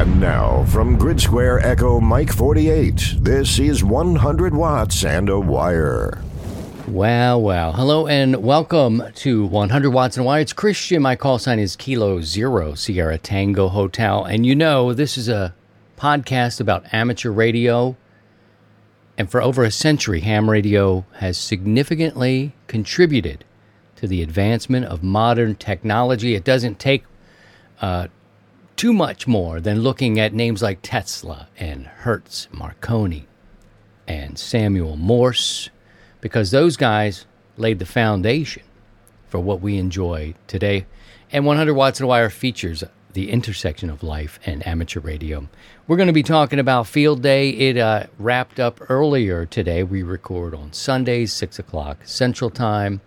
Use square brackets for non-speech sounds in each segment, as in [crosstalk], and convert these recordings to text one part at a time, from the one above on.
And now, from Grid Square Echo Mike 48, this is 100 Watts and a Wire. Well, well. Hello and welcome to 100 Watts and a Wire. It's Christian. My call sign is Kilo Zero Sierra Tango Hotel. And you know, this is a podcast about amateur radio. And for over a century, ham radio has significantly contributed to the advancement of modern technology. It doesn't take uh, too much more than looking at names like Tesla and Hertz, Marconi, and Samuel Morse, because those guys laid the foundation for what we enjoy today. And 100 Watts and Wire features the intersection of life and amateur radio. We're going to be talking about Field Day. It uh, wrapped up earlier today. We record on Sundays, 6 o'clock Central Time.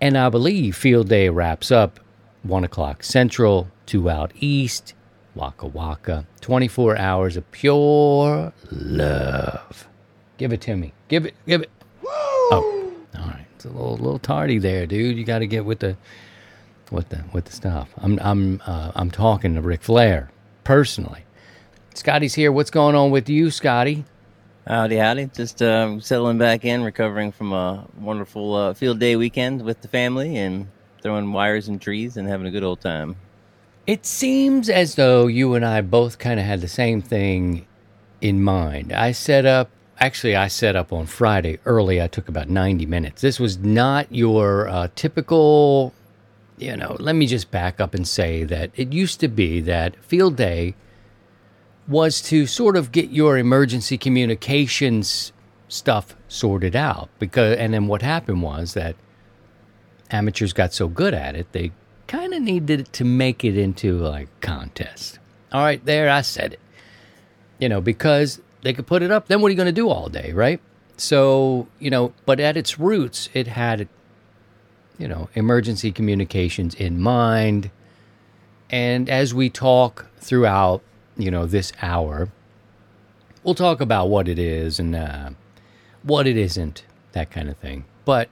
And I believe Field Day wraps up 1 o'clock Central, 2 out East, Waka Waka. 24 hours of pure love. Give it to me. Give it, give it. Oh, all right. It's a little, little tardy there, dude. You got to get with the, with the, with the stuff. I'm, I'm, uh, I'm talking to Ric Flair personally. Scotty's here. What's going on with you, Scotty? Howdy, howdy. Just uh, settling back in, recovering from a wonderful uh, field day weekend with the family and throwing wires and trees and having a good old time. It seems as though you and I both kind of had the same thing in mind. I set up, actually, I set up on Friday early. I took about 90 minutes. This was not your uh, typical, you know, let me just back up and say that it used to be that field day was to sort of get your emergency communications stuff sorted out because and then what happened was that amateurs got so good at it they kind of needed to make it into like contest. All right there i said it. You know because they could put it up then what are you going to do all day right? So you know but at its roots it had you know emergency communications in mind. And as we talk throughout you know, this hour, we'll talk about what it is and uh, what it isn't, that kind of thing. But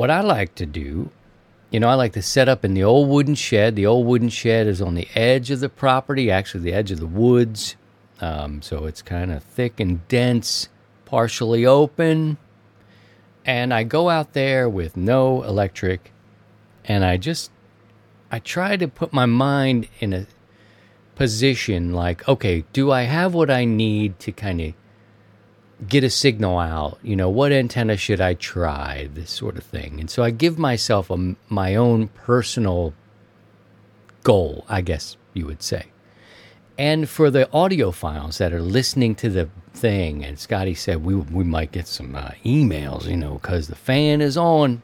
what I like to do, you know, I like to set up in the old wooden shed. The old wooden shed is on the edge of the property, actually, the edge of the woods. Um, so it's kind of thick and dense, partially open. And I go out there with no electric and I just, I try to put my mind in a position like, okay, do I have what I need to kind of get a signal out? You know, what antenna should I try? This sort of thing. And so I give myself a, my own personal goal, I guess you would say. And for the audiophiles that are listening to the thing, and Scotty said we, we might get some uh, emails, you know, because the fan is on.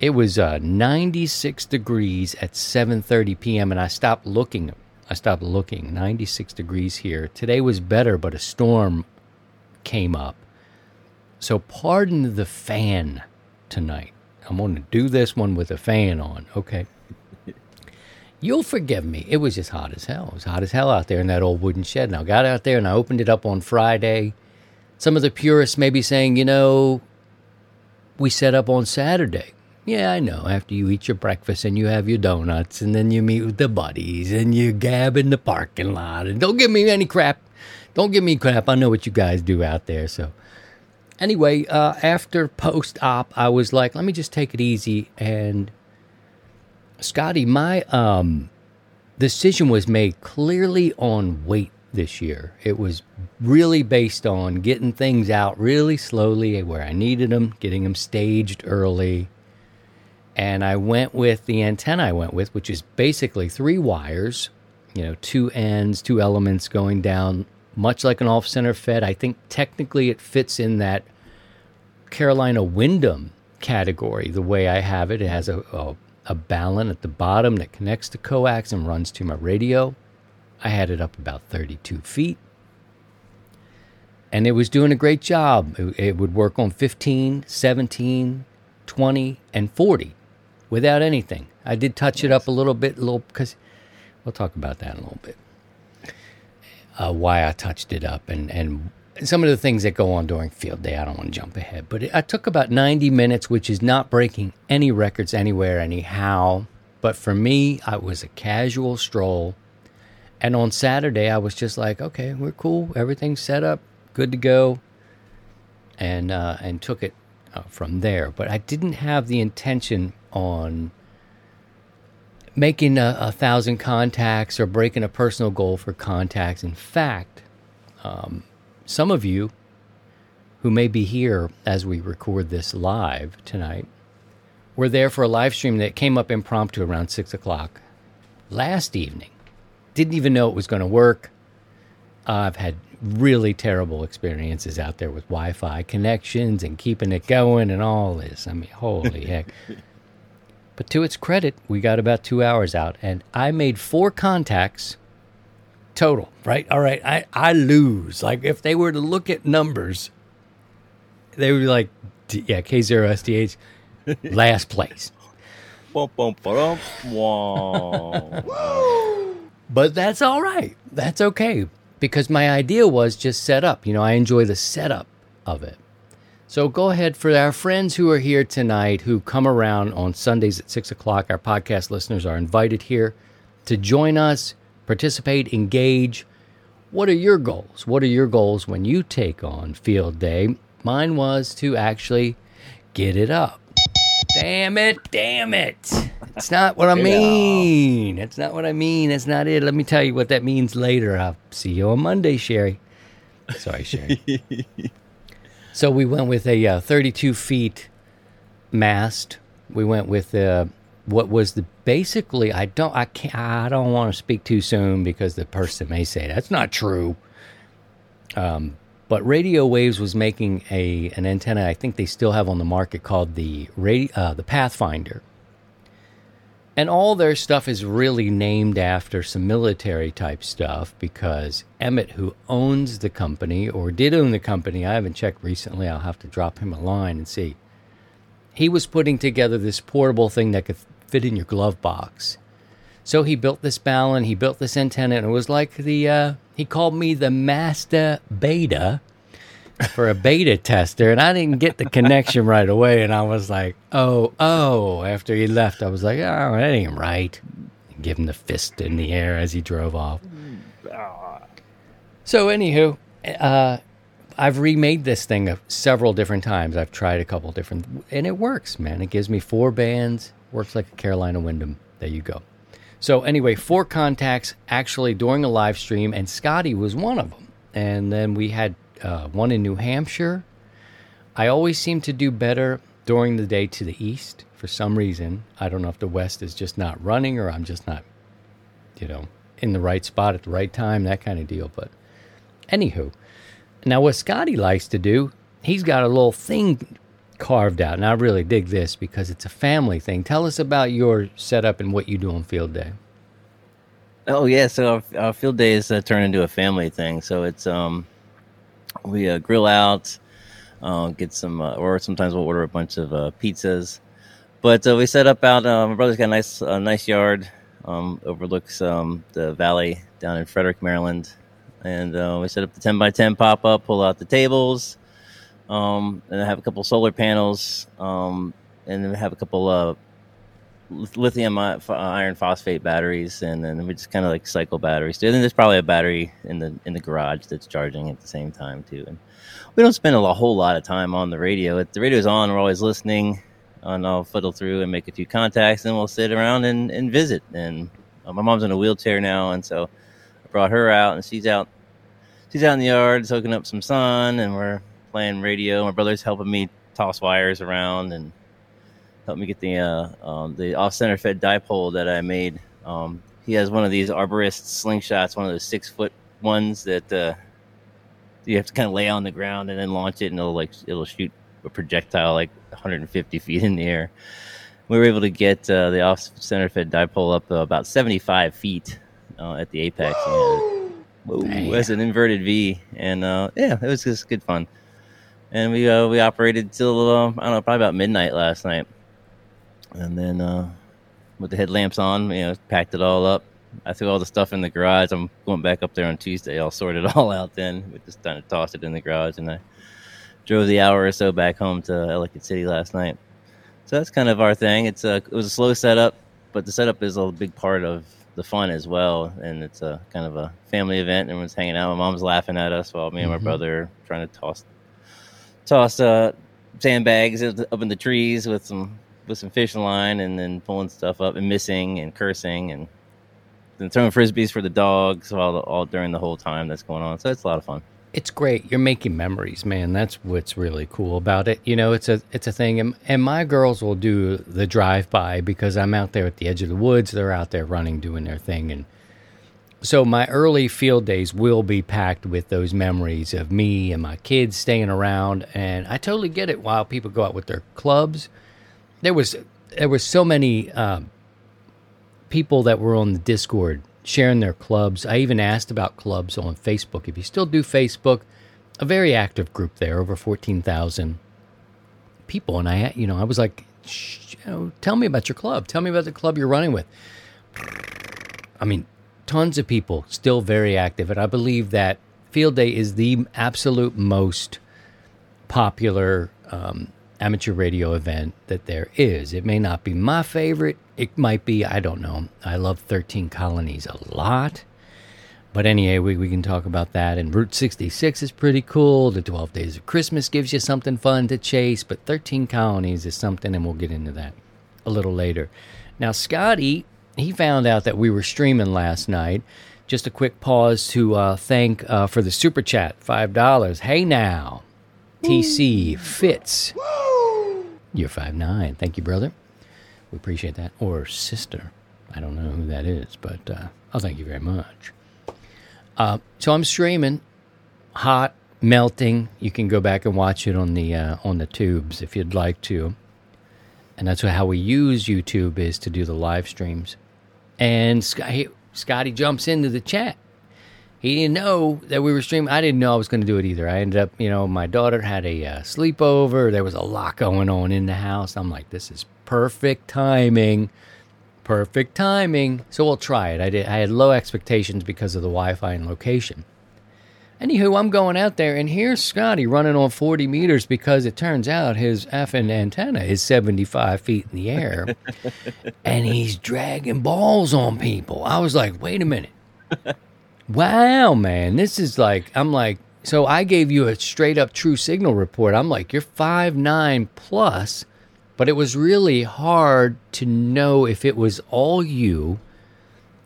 It was uh, 96 degrees at 7:30 p.m. and I stopped looking I stopped looking. 96 degrees here. Today was better, but a storm came up. So pardon the fan tonight. I'm going to do this one with a fan on. Okay. [laughs] You'll forgive me. It was just hot as hell. It was hot as hell out there in that old wooden shed. And I got out there and I opened it up on Friday. Some of the purists may be saying, you know, we set up on Saturday. Yeah, I know. After you eat your breakfast and you have your donuts and then you meet with the buddies and you gab in the parking lot and don't give me any crap. Don't give me crap. I know what you guys do out there. So, anyway, uh, after post op, I was like, let me just take it easy. And Scotty, my um, decision was made clearly on weight this year. It was really based on getting things out really slowly where I needed them, getting them staged early and I went with the antenna I went with, which is basically three wires, you know, two ends, two elements going down, much like an off center fed. I think technically it fits in that Carolina Windom category the way I have it. It has a, a, a balun at the bottom that connects to coax and runs to my radio. I had it up about 32 feet. And it was doing a great job. It, it would work on 15, 17, 20, and 40 without anything. I did touch it up a little bit, a little because we'll talk about that in a little bit. Uh, why I touched it up and and some of the things that go on during field day. I don't want to jump ahead, but it, I took about ninety minutes, which is not breaking any records anywhere, anyhow. But for me, it was a casual stroll, And on Saturday, I was just like, okay, we're cool. Everything's set up, good to go. And, uh, and took it uh, from there. But I didn't have the intention on making a, a, thousand contacts or breaking a personal goal for contacts. In fact, um, some of you who may be here as we record this live tonight were there for a live stream that came up impromptu around six o'clock last evening. Didn't even know it was going to work. Uh, I've had really terrible experiences out there with Wi Fi connections and keeping it going and all this. I mean, holy heck. [laughs] But to its credit, we got about two hours out, and I made four contacts total, right? All right, I, I lose. Like, if they were to look at numbers, they would be like, yeah, K0STH, [laughs] last place. [laughs] but that's all right. That's okay. Because my idea was just set up. You know, I enjoy the setup of it. So go ahead for our friends who are here tonight who come around on Sundays at 6 o'clock. Our podcast listeners are invited here to join us, participate, engage. What are your goals? What are your goals when you take on field day? Mine was to actually get it up. Damn it, damn it. It's not what I mean. It's not what I mean. That's not it. Let me tell you what that means later. I'll see you on Monday, Sherry. Sorry, Sherry. [laughs] So we went with a uh, 32 feet mast. We went with uh, what was the basically. I don't. I can't. I don't want to speak too soon because the person may say that's not true. Um, but Radio Waves was making a an antenna. I think they still have on the market called the radio, uh, the Pathfinder and all their stuff is really named after some military type stuff because Emmett, who owns the company or did own the company, I haven't checked recently. I'll have to drop him a line and see. He was putting together this portable thing that could fit in your glove box. So he built this balun, he built this antenna, and it was like the, uh, he called me the master beta for a beta tester, and I didn't get the connection right away. And I was like, oh, oh. After he left, I was like, oh, that ain't right. Give him the fist in the air as he drove off. So, anywho, uh, I've remade this thing several different times. I've tried a couple different, and it works, man. It gives me four bands, works like a Carolina Windom. There you go. So, anyway, four contacts actually during a live stream, and Scotty was one of them. And then we had uh, one in New Hampshire. I always seem to do better during the day to the east for some reason. I don't know if the west is just not running or I'm just not, you know, in the right spot at the right time, that kind of deal. But anywho, now what Scotty likes to do, he's got a little thing carved out, and I really dig this because it's a family thing. Tell us about your setup and what you do on field day. Oh yeah, so our, our field day is uh, turned into a family thing. So it's um, we uh, grill out, uh, get some, uh, or sometimes we'll order a bunch of uh, pizzas. But uh, we set up out. My brother's got a nice, nice yard, um, overlooks um, the valley down in Frederick, Maryland, and we set up the ten by ten pop up, pull out the tables, um, and I have a couple solar panels, um, and then we have a couple of lithium iron phosphate batteries, and then we just kind of like cycle batteries. And then there's probably a battery in the in the garage that's charging at the same time too. And we don't spend a whole lot of time on the radio. If the radio's on, we're always listening, and I'll fiddle through and make a few contacts, and we'll sit around and, and visit. And uh, my mom's in a wheelchair now, and so I brought her out, and she's out she's out in the yard soaking up some sun, and we're playing radio. My brother's helping me toss wires around and helped me get the uh, um, the off center fed dipole that I made. Um, he has one of these arborist slingshots, one of those six foot ones that uh, you have to kind of lay on the ground and then launch it, and it'll like it'll shoot a projectile like 150 feet in the air. We were able to get uh, the off center fed dipole up uh, about 75 feet uh, at the apex. Whoa, that's an inverted V, and uh, yeah, it was just good fun. And we we operated till I don't know, probably about midnight last night and then uh, with the headlamps on, you know, packed it all up. I threw all the stuff in the garage. I'm going back up there on Tuesday. I'll sort it [laughs] all out then. We just kind of tossed it in the garage, and I drove the hour or so back home to Ellicott City last night. So that's kind of our thing. It's a it was a slow setup, but the setup is a big part of the fun as well. And it's a kind of a family event. Everyone's hanging out. My mom's laughing at us while me and my Mhm. brother are trying to toss toss uh, sandbags up in the trees with some with some fishing line, and then pulling stuff up and missing and cursing and then throwing frisbees for the dogs all all during the whole time that's going on. So it's a lot of fun. It's great. You're making memories, man. That's what's really cool about it. You know, it's a it's a thing, and, and my girls will do the drive by because I'm out there at the edge of the woods. They're out there running, doing their thing, and so my early field days will be packed with those memories of me and my kids staying around. And I totally get it. While people go out with their clubs, there was there was so many um, people that were on the Discord sharing their clubs. I even asked about clubs on Facebook. If you still do Facebook, a very active group there, over fourteen thousand people. And I, you know, I was like, you know, tell me about your club. Tell me about the club you're running with. I mean, tons of people still very active, and I believe that Field Day is the absolute most popular um, amateur radio event that there is. It may not be my favorite. It might be, I don't know. I love 13 Colonies a lot. But anyway, we, we can talk about that. And Route 66 is pretty cool. The 12 Days of Christmas gives you something fun to chase. But 13 Colonies is something, and we'll get into that a little later. Now, Scotty, he found out that we were streaming last night. Just a quick pause to uh, thank uh, for the super chat $5. Hey now, TC Fitz. You're five nine. Thank you, brother. We appreciate that. Or sister. I don't know who that is, but uh, oh, thank you very much. Uh, so I'm streaming, hot, melting. You can go back and watch it on the uh, on the tubes if you'd like to. And that's how we use YouTube is to do the live streams. And Scotty, Scotty jumps into the chat. He didn't know that we were streaming. I didn't know I was going to do it either. I ended up, you know, my daughter had a uh, sleepover. There was a lot going on in the house. I'm like, this is perfect timing. Perfect timing. So we'll try it. I did. I had low expectations because of the Wi-Fi and location. Anywho, I'm going out there, and here's Scotty running on 40 meters because it turns out his effing antenna is 75 feet in the air, [laughs] and he's dragging balls on people. I was like, wait a minute. [laughs] Wow, man, this is like I'm like so I gave you a straight up true signal report. I'm like you're five nine plus, but it was really hard to know if it was all you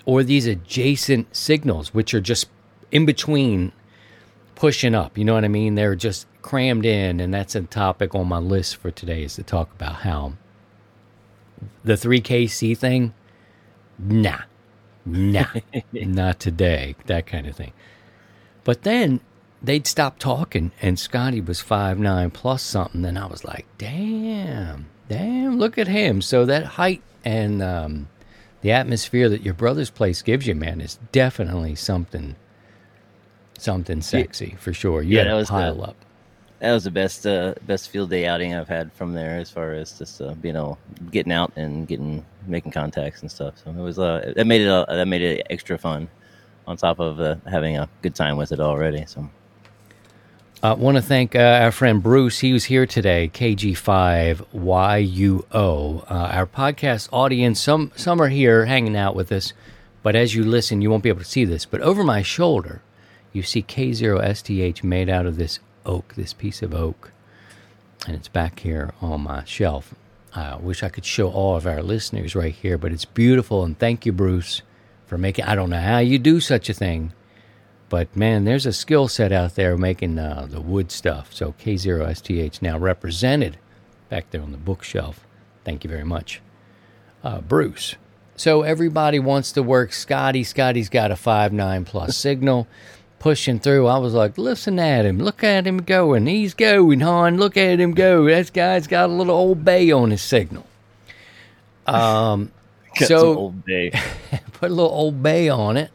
or these adjacent signals, which are just in between pushing up. You know what I mean? They're just crammed in, and that's a topic on my list for today is to talk about how the 3KC thing. Nah, nah, [laughs] not today. That kind of thing. But then they'd stop talking, and Scotty was five nine plus something, and I was like, damn, damn, look at him. So that height and um, the atmosphere that your brother's place gives you, man, is definitely something, something sexy for sure. You Yeah, had that to was the- pile up. That was the best uh, best field day outing I've had from there, as far as just uh, you know getting out and getting making contacts and stuff. So it was uh, that made it uh, that made it extra fun, on top of uh, having a good time with it already. So I uh, want to thank uh, our friend Bruce. He was here today, KG5YUO. Uh, our podcast audience, some, some are here hanging out with us, but as you listen, you won't be able to see this. But over my shoulder, you see K0STH made out of this oak, this piece of oak. And it's back here on my shelf. I wish I could show all of our listeners right here, but it's beautiful. And thank you, Bruce, for making. I don't know how you do such a thing. But man, there's a skill set out there making uh, the wood stuff. So K0STH now represented back there on the bookshelf. Thank you very much, uh, Bruce. So everybody wants to work Scotty. Scotty's got a five nine plus signal, pushing through. I was like, listen at him, look at him going. He's going, hon. Look at him go. That guy's got a little old bay on his signal. Um, [laughs] so old day. [laughs] put a little old bay on it.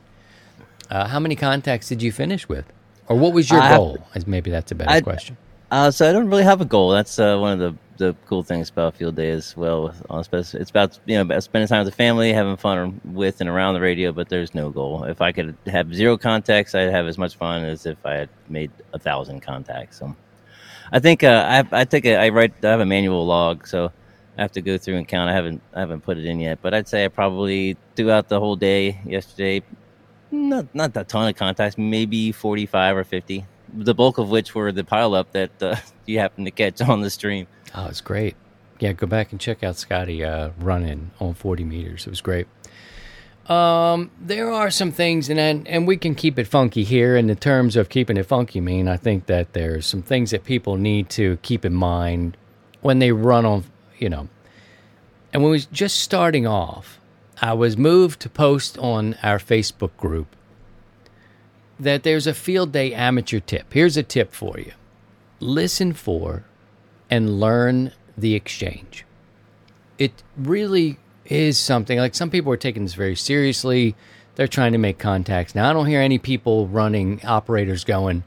Uh, how many contacts did you finish with, or what was your I- goal? As maybe that's a better I- question. Uh, so I don't really have a goal. That's uh, one of the, the cool things about field day as well. Spec- It's about you know about spending time with the family, having fun with and around the radio. But there's no goal. If I could have zero contacts, I'd have as much fun as if I had made a thousand contacts. So I think uh, I I take a I write I have a manual log. So I have to go through and count. I haven't I haven't put it in yet, but I'd say I probably throughout the whole day yesterday, not not a ton of contacts, maybe forty five or fifty. The bulk of which were the pileup that uh, [laughs] you happened to catch on the stream. Oh, it's great. Yeah, go back and check out Scotty uh, running on 40 meters. It was great. Um, there are some things, and, and and we can keep it funky here. In the terms of keeping it funky, mean I think that there's some things that people need to keep in mind when they run on, you know. And when we was just starting off, I was moved to post on our Facebook group that there's a field day amateur tip. Here's a tip for you: listen for and learn the exchange. It really is something like some people are taking this very seriously. They're trying to make contacts. Now, I don't hear any people running operators going,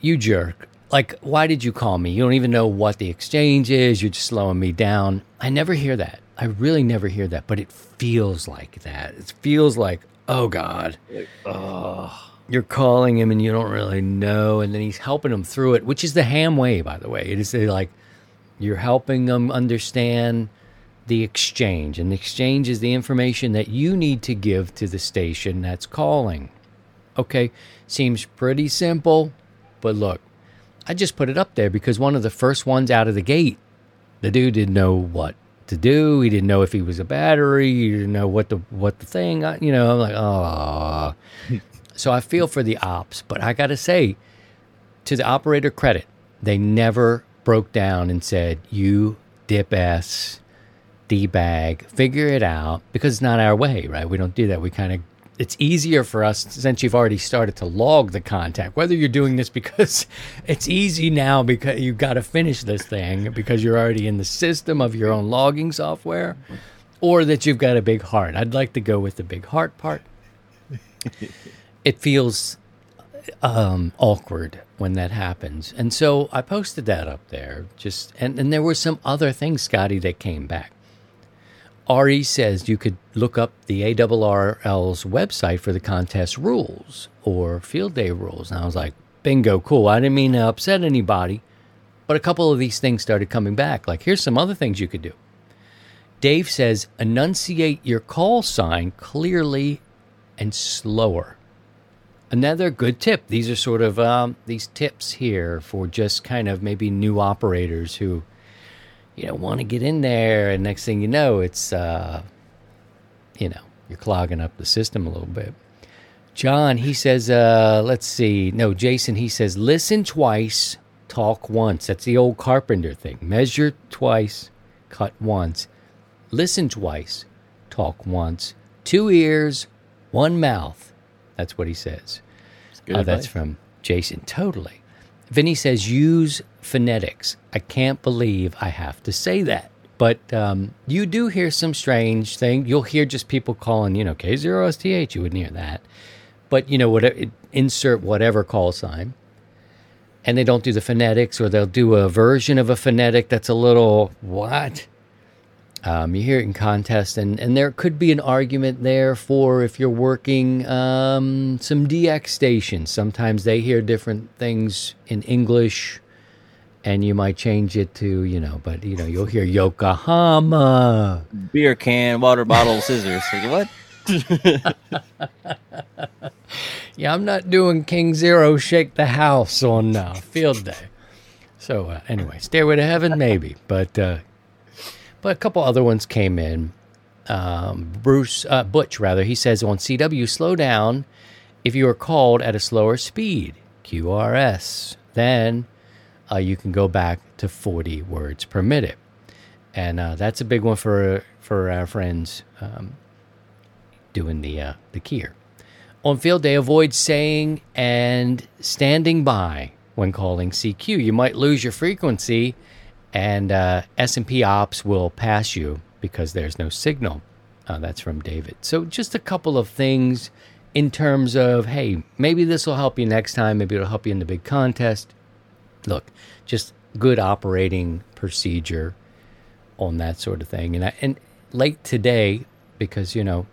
You jerk. Like, why did you call me? You don't even know what the exchange is. You're just slowing me down. I never hear that. I really never hear that, but it feels like that. It feels like, oh God. Like, oh. You're calling him and you don't really know. And then he's helping him through it, which is the ham way, by the way. It is uh, like you're helping them understand the exchange. And the exchange is the information that you need to give to the station that's calling. Okay, seems pretty simple, but look, I just put it up there because one of the first ones out of the gate, the dude didn't know what to do. He didn't know if he was a battery. He didn't know what the what the thing. You know, I'm like, oh. [laughs] so I feel for the ops, but I got to say, to the operator credit, they never broke down and said, "You dip ass, D bag, figure it out because it's not our way, right? We don't do that. We kind of it's easier for us since you've already started to log the contact. Whether you're doing this [laughs] because it's easy now because you've got to finish this thing because you're already in the system of your own logging software, or that you've got a big heart. I'd like to go with the big heart part. [laughs] it feels um, awkward when that happens, and so I posted that up there. Just and and there were some other things, Scotty, that came back. RE says you could look up the ARRL's website for the contest rules or field day rules. And I was like, bingo, cool. I didn't mean to upset anybody, but a couple of these things started coming back. Like, here's some other things you could do. Dave says, enunciate your call sign clearly and slower. Another good tip. These are sort of um, these tips here for just kind of maybe new operators who you know, want to get in there, and next thing you know, it's uh, you know, you're clogging up the system a little bit. John, he says, uh, let's see. No, Jason, he says, listen twice, talk once. That's the old carpenter thing. Measure twice, cut once. Listen twice, talk once. Two ears, one mouth. That's what he says. Uh, that's from Jason. Totally. Vinny says, use phonetics. I can't believe I have to say that. But um, you do hear some strange thing. You'll hear just people calling, you know, K0STH. You wouldn't hear that. But, you know, whatever, insert whatever call sign. And they don't do the phonetics, or they'll do a version of a phonetic that's a little, what? Um, you hear it in contests, and, and there could be an argument there for if you're working um, some DX stations. Sometimes they hear different things in English, and you might change it to, you know, but, you know, you'll hear Yokohama. Beer can, water bottle, scissors. what? [laughs] yeah, I'm not doing King Zero Shake the House on uh, field day. So, uh, anyway, Stairway to Heaven, maybe. But, uh, but a couple other ones came in. Um, Bruce uh, Butch, rather, he says on CW, slow down if you are called at a slower speed, QRS. Then uh, you can go back to 40 words per minute, and uh, that's a big one for for our friends um, doing the uh, the keyer. On field day, avoid saying and standing by when calling CQ. You might lose your frequency and uh, S&P Ops will pass you because there's no signal. Uh, that's from David. So just a couple of things in terms of, hey, maybe this will help you next time. Maybe it'll help you in the big contest. Look, just good operating procedure on that sort of thing. And I, and late today, because you know,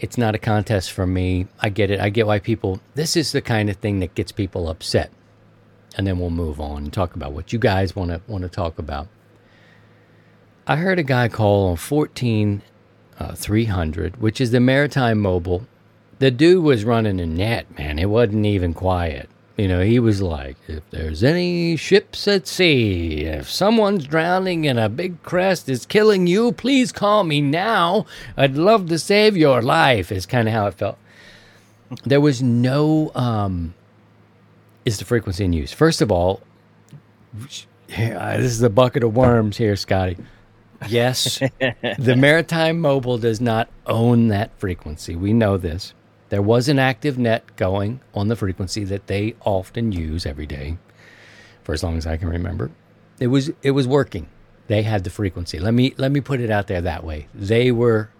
it's not a contest for me. I get it. I get why people. This is the kind of thing that gets people upset and then we'll move on and talk about what you guys want to want to talk about. I heard a guy call on 14 uh, 300, which is the Maritime Mobile. The dude was running a net, man. It wasn't even quiet. You know, he was like, if there's any ships at sea, if someone's drowning and a big crest is killing you, please call me now. I'd love to save your life, is kind of how it felt. There was no, um, is the frequency in use. First of all, yeah, uh, this is a bucket of worms here, Scotty. Yes, [laughs] the Maritime Mobile does not own that frequency. We know this. There was an active net going on the frequency that they often use every day, for as long as I can remember. It was it was working. They had the frequency. Let me let me put it out there that way. They were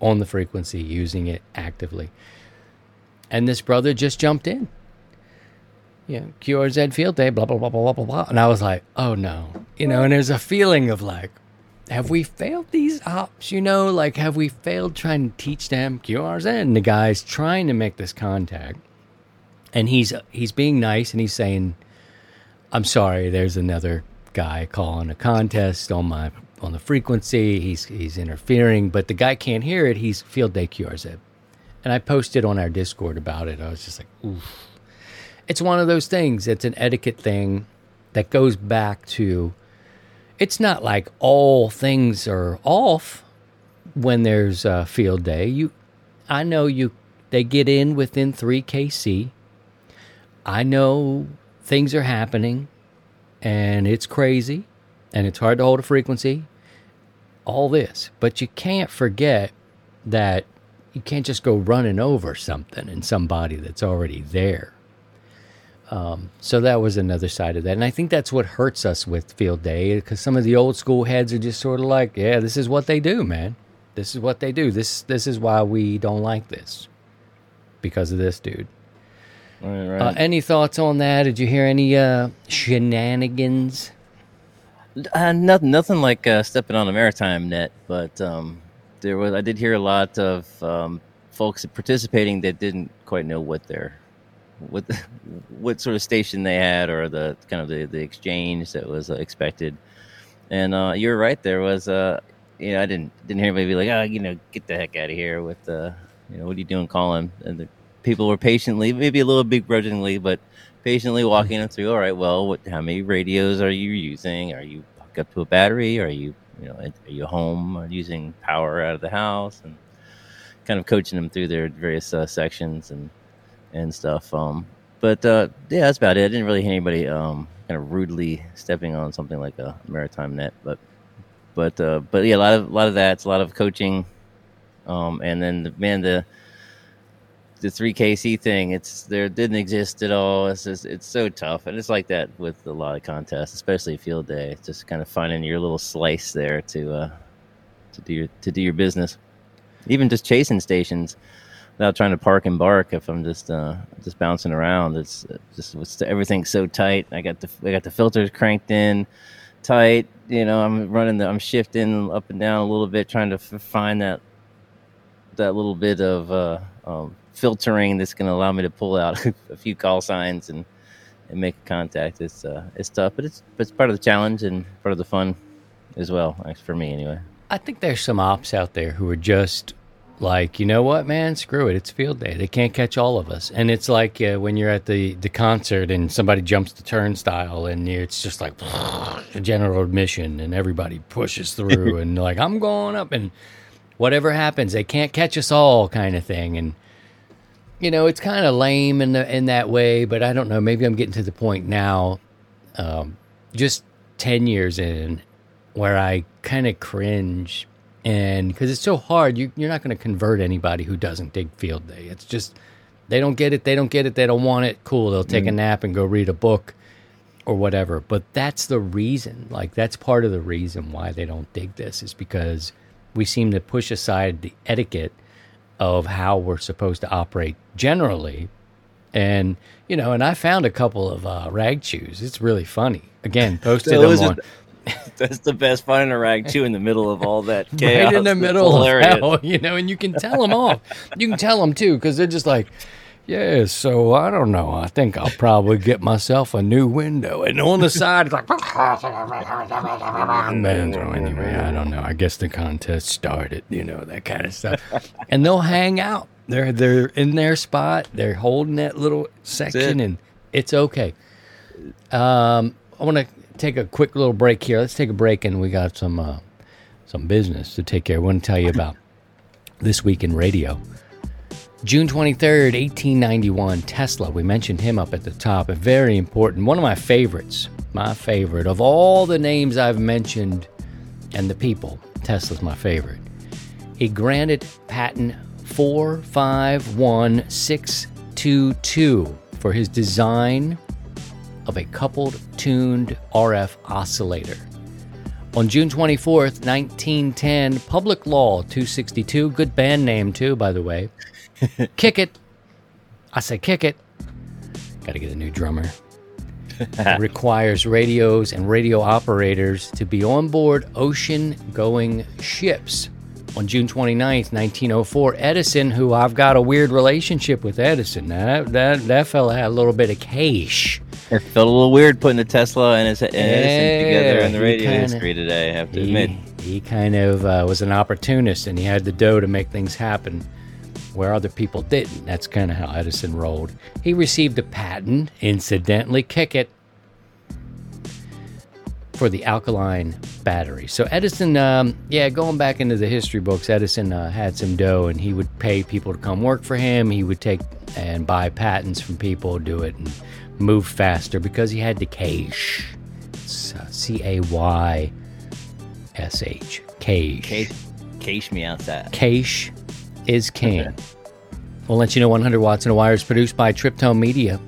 on the frequency using it actively. And this brother just jumped in. You know, QRZ field day, blah blah blah blah blah blah. And I was like, oh no. You know, and there's a feeling of like, have we failed these ops? You know, like have we failed trying to teach them QRZ? And the guy's trying to make this contact, and he's he's being nice and he's saying, "I'm sorry, there's another guy calling a contest on my on the frequency. He's he's interfering, but the guy can't hear it. He's field day QRZ." And I posted on our Discord about it. I was just like, "Oof." It's one of those things. It's an etiquette thing that goes back to it's not like all things are off when there's a field day. You, I know you. They get in within three kc. I know things are happening, and it's crazy, and it's hard to hold a frequency. All this, but you can't forget that you can't just go running over something and somebody that's already there. Um, so that was another side of that. And I think that's what hurts us with field day because some of the old school heads are just sort of like, yeah, this is what they do, man. This is what they do. This this is why we don't like this because of this dude. Right, right. Uh, any thoughts on that? Did you hear any uh, shenanigans? Uh, nothing, nothing like uh, stepping on a maritime net, but um, there was. I did hear a lot of um, folks participating that didn't quite know what their what what sort of station they had or the kind of the, the exchange that was uh, expected. And uh, you're right. There was uh, you know I didn't didn't hear anybody be like, oh, you know, get the heck out of here with uh, you know, what are you doing calling? And the people were patiently, maybe a little begrudgingly, but patiently walking them through. All right, well, what, how many radios are you using? Are you hooked up to a battery? Are you you know, are you home? You using power out of the house? And kind of coaching them through their various uh, sections and and stuff. Um, but uh, yeah, that's about it. I didn't really hear anybody um, kind of rudely stepping on something like a maritime net, but but uh, but yeah, a lot of a lot of that. A lot of coaching, um, and then the, man the the three KC thing. It's there didn't exist at all. It's just, it's so tough, and it's like that with a lot of contests, especially field day. It's just kind of finding your little slice there to uh, to do your to do your business. Even just chasing stations without trying to park and bark if I'm just uh, just bouncing around. It's just it's, everything's so tight. I got the I got the filters cranked in tight. You know, I'm running the I'm shifting up and down a little bit, trying to f- find that that little bit of uh, um, filtering that's going to allow me to pull out [laughs] a few call signs and and make contact. It's uh, it's tough, but it's but it's part of the challenge and part of the fun as well. For me, anyway. I think there's some ops out there who are just like you know what man? Screw it. It's field day. They can't catch all of us. And it's like uh, when you're at the, the concert and somebody jumps the turnstile and it's just like [laughs] a general admission and everybody pushes through [laughs] and like i'm going up and whatever happens they can't catch us all kind of thing. And you know it's kind of lame in the, in that way but i don't know. Maybe i'm getting to the point now um, just 10 years in where i kind of cringe and because it's so hard, you, you're not going to convert anybody who doesn't dig field day. It's just they don't get it, they don't get it, they don't want it. Cool, they'll take mm. a nap and go read a book or whatever. But that's the reason. Like that's part of the reason why they don't dig this is because we seem to push aside the etiquette of how we're supposed to operate generally. And you know, and I found a couple of uh, rag chews. It's really funny. Again, [laughs] posted them on. [laughs] That's the best finding a rag chew in the middle of all that chaos. [laughs] Right in the middle of hell, [laughs] you know, and you can tell them off. You can tell them too because they're just like, Yeah, so I don't know. I think I'll probably get myself a new window. And on the side, it's like, man, so anyway, I don't know. I guess the contest started, you know, that kind of stuff. And they'll hang out. They're they're in their spot. They're holding that little section, it. and it's okay. Um, I want to take a quick little break here. Let's take a break, and we got some uh, some business to take care. of. I want to tell you about this week in radio. June 23rd, 1891, Tesla. We mentioned him up at the top. A very important, one of my favorites. My favorite of all the names I've mentioned and the people. Tesla's my favorite. He granted patent 451622 for his design of a coupled tuned RF oscillator. On June 24th, 1910, Public Law 262, good band name too, by the way. [laughs] kick it. I say kick it. Got to get a new drummer. [laughs] requires radios and radio operators to be on board ocean going ships. On June 29th, 1904, Edison, who I've got a weird relationship with Edison, that, that, that fella had a little bit of cash. It felt a little weird putting the Tesla and, his, and Edison together in the radio kinda- history today. I have to He, admit. he kind of uh, was an opportunist and he had the dough to make things happen where other people didn't. That's kind of how Edison rolled. He received a patent, incidentally, kick it, for the alkaline battery. So Edison, um, yeah, going back into the history books, Edison uh, had some dough and he would pay people to come work for him. He would take and buy patents from people, do it, and move faster because he had the cash. It's uh, C A Y S H. Cash. Case, case me outside. Cash is king. We'll let you know 100 Watts in a Wire is produced by Triptone Media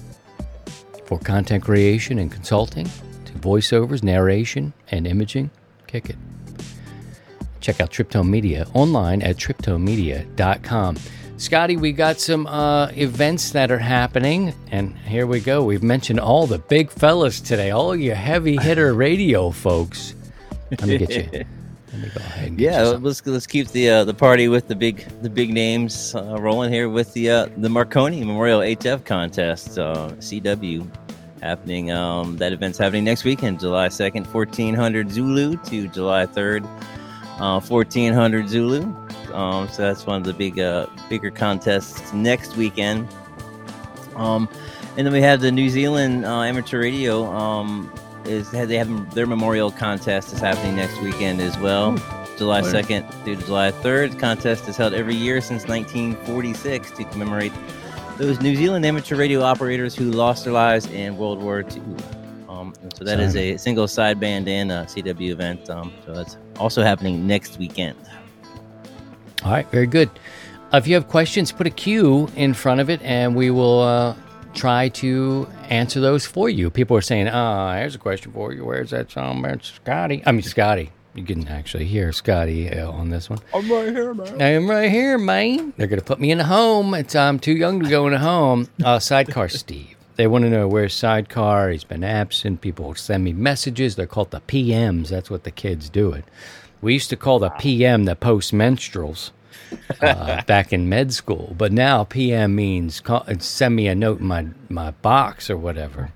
for content creation and consulting to voiceovers, narration, and imaging. Kick it. Check out Triptone Media online at triptonemedia.com. Scotty, we got some uh, events that are happening, and here we go. We've mentioned all the big fellas today, all you heavy hitter radio folks. Let me get you. [laughs] Let me go ahead Yeah, let's let's keep the uh, the party with the big the big names uh, rolling here with the uh, the Marconi Memorial HF contest uh, CW happening. Um, that event's happening next weekend, July second, fourteen hundred Zulu to July third, uh, fourteen hundred Zulu. Um, so that's one of the big uh, bigger contests next weekend. Um, and then we have the New Zealand uh, amateur radio. Um, is they have their memorial contest is happening next weekend as well. July 2nd through July 3rd. Contest is held every year since 1946 to commemorate those New Zealand amateur radio operators who lost their lives in World War II. Um, so that is Sorry. a single sideband and a CW event. Um, so that's also happening next weekend. All right, very good. If you have questions, put a Q in front of it, and we will uh, try to answer those for you. People are saying, "Ah, here's a question for you. Where's that song about Scotty?" I mean, Scotty. You can actually hear Scotty uh, on this one. I'm right here, man. I'm right here, man. They're gonna put me in a home. It's I'm too young to go in a home. Uh, sidecar [laughs] Steve. They want to know where's Sidecar. He's been absent. People send me messages. They're called the PMs. That's what the kids do it. We used to call the PM the post menstruals uh, back in med school, but now PM means call, send me a note in my my box or whatever.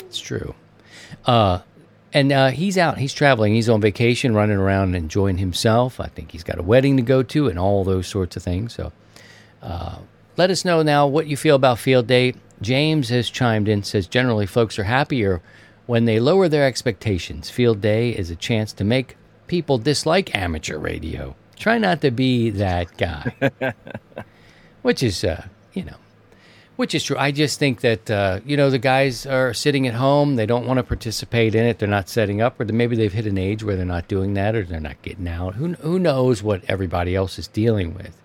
It's true. Uh, and uh, he's out. He's traveling. He's on vacation, running around enjoying himself. I think he's got a wedding to go to and all those sorts of things. So uh, let us know now what you feel about Field Day. James has chimed in, says generally folks are happier when they lower their expectations. Field Day is a chance to make people dislike amateur radio. Try not to be that guy, [laughs] which is, uh, you know, which is true. I just think that uh, you know the guys are sitting at home. They don't want to participate in it. They're not setting up, or maybe they've hit an age where they're not doing that, or they're not getting out. Who who knows what everybody else is dealing with?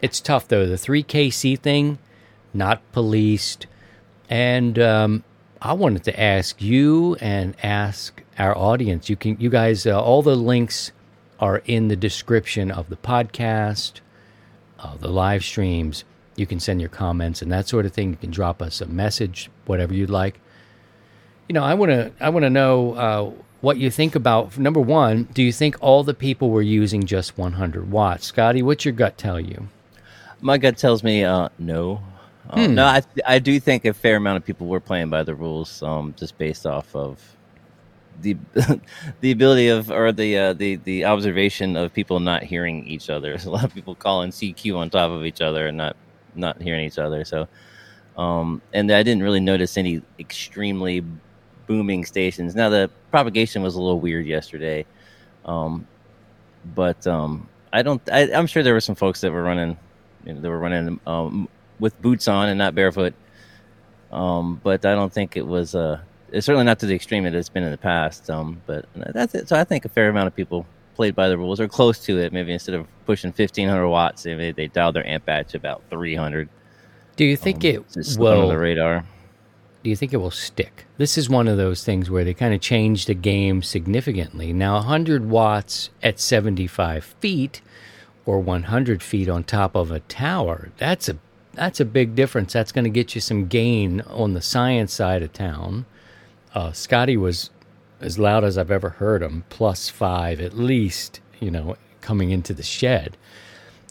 It's tough though. The three KC thing, not policed, and um, I wanted to ask you and ask our audience. You can, you guys, uh, all the links are in the description of the podcast, uh, the live streams. You can send your comments and that sort of thing. You can drop us a message, whatever you'd like. You know, I want to, I want to know uh, what you think about. Number one, do you think all the people were using just 100 watts? Scotty, what's your gut tell you? My gut tells me uh, no. Um, Hmm. No, I I do think a fair amount of people were playing by the rules, um, just based off of the [laughs] the ability of or the uh, the the observation of people not hearing each other. [laughs] A lot of people calling CQ on top of each other and not not hearing each other. So, um, and I didn't really notice any extremely booming stations. Now the propagation was a little weird yesterday, um, but um, I don't. I, I'm sure there were some folks that were running, you know, that were running um, with boots on and not barefoot. Um, but I don't think it was. Uh, it's certainly not to the extreme that it's been in the past. Um, but that's it. So I think a fair amount of people played by the rules or close to it. Maybe instead of pushing 1500 watts, maybe they dialed their amp batch about 300. Do you think Um, it just slipped under will? the radar? do you think it will stick? This is one of those things where they kind of changed the game significantly. Now, 100 watts at 75 feet or 100 feet on top of a tower, that's a that's a big difference. That's going to get you some gain on the science side of town. Uh, Scotty was as loud as I've ever heard him, plus five at least, you know, coming into the shed.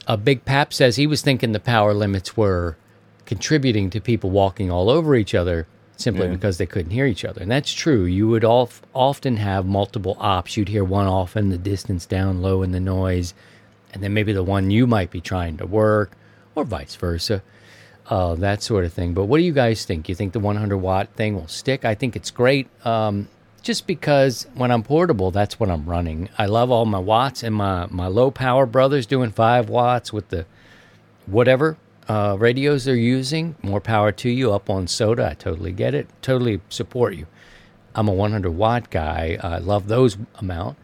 Uh, Big Pap says he was thinking the power limits were contributing to people walking all over each other simply Yeah. because they couldn't hear each other. And that's true. You would often have multiple ops. You'd hear one off in the distance, down low in the noise, and then maybe the one you might be trying to work, or vice versa. Uh, that sort of thing. But what do you guys think? You think the 100 watt thing will stick? I think it's great. Um, just because when I'm portable, that's what I'm running. I love all my watts and my, my low power brothers doing five watts with the whatever uh, radios they're using. More power to you. Up on SOTA, I totally get it. Totally support you. I'm a 100 watt guy. I love those amount,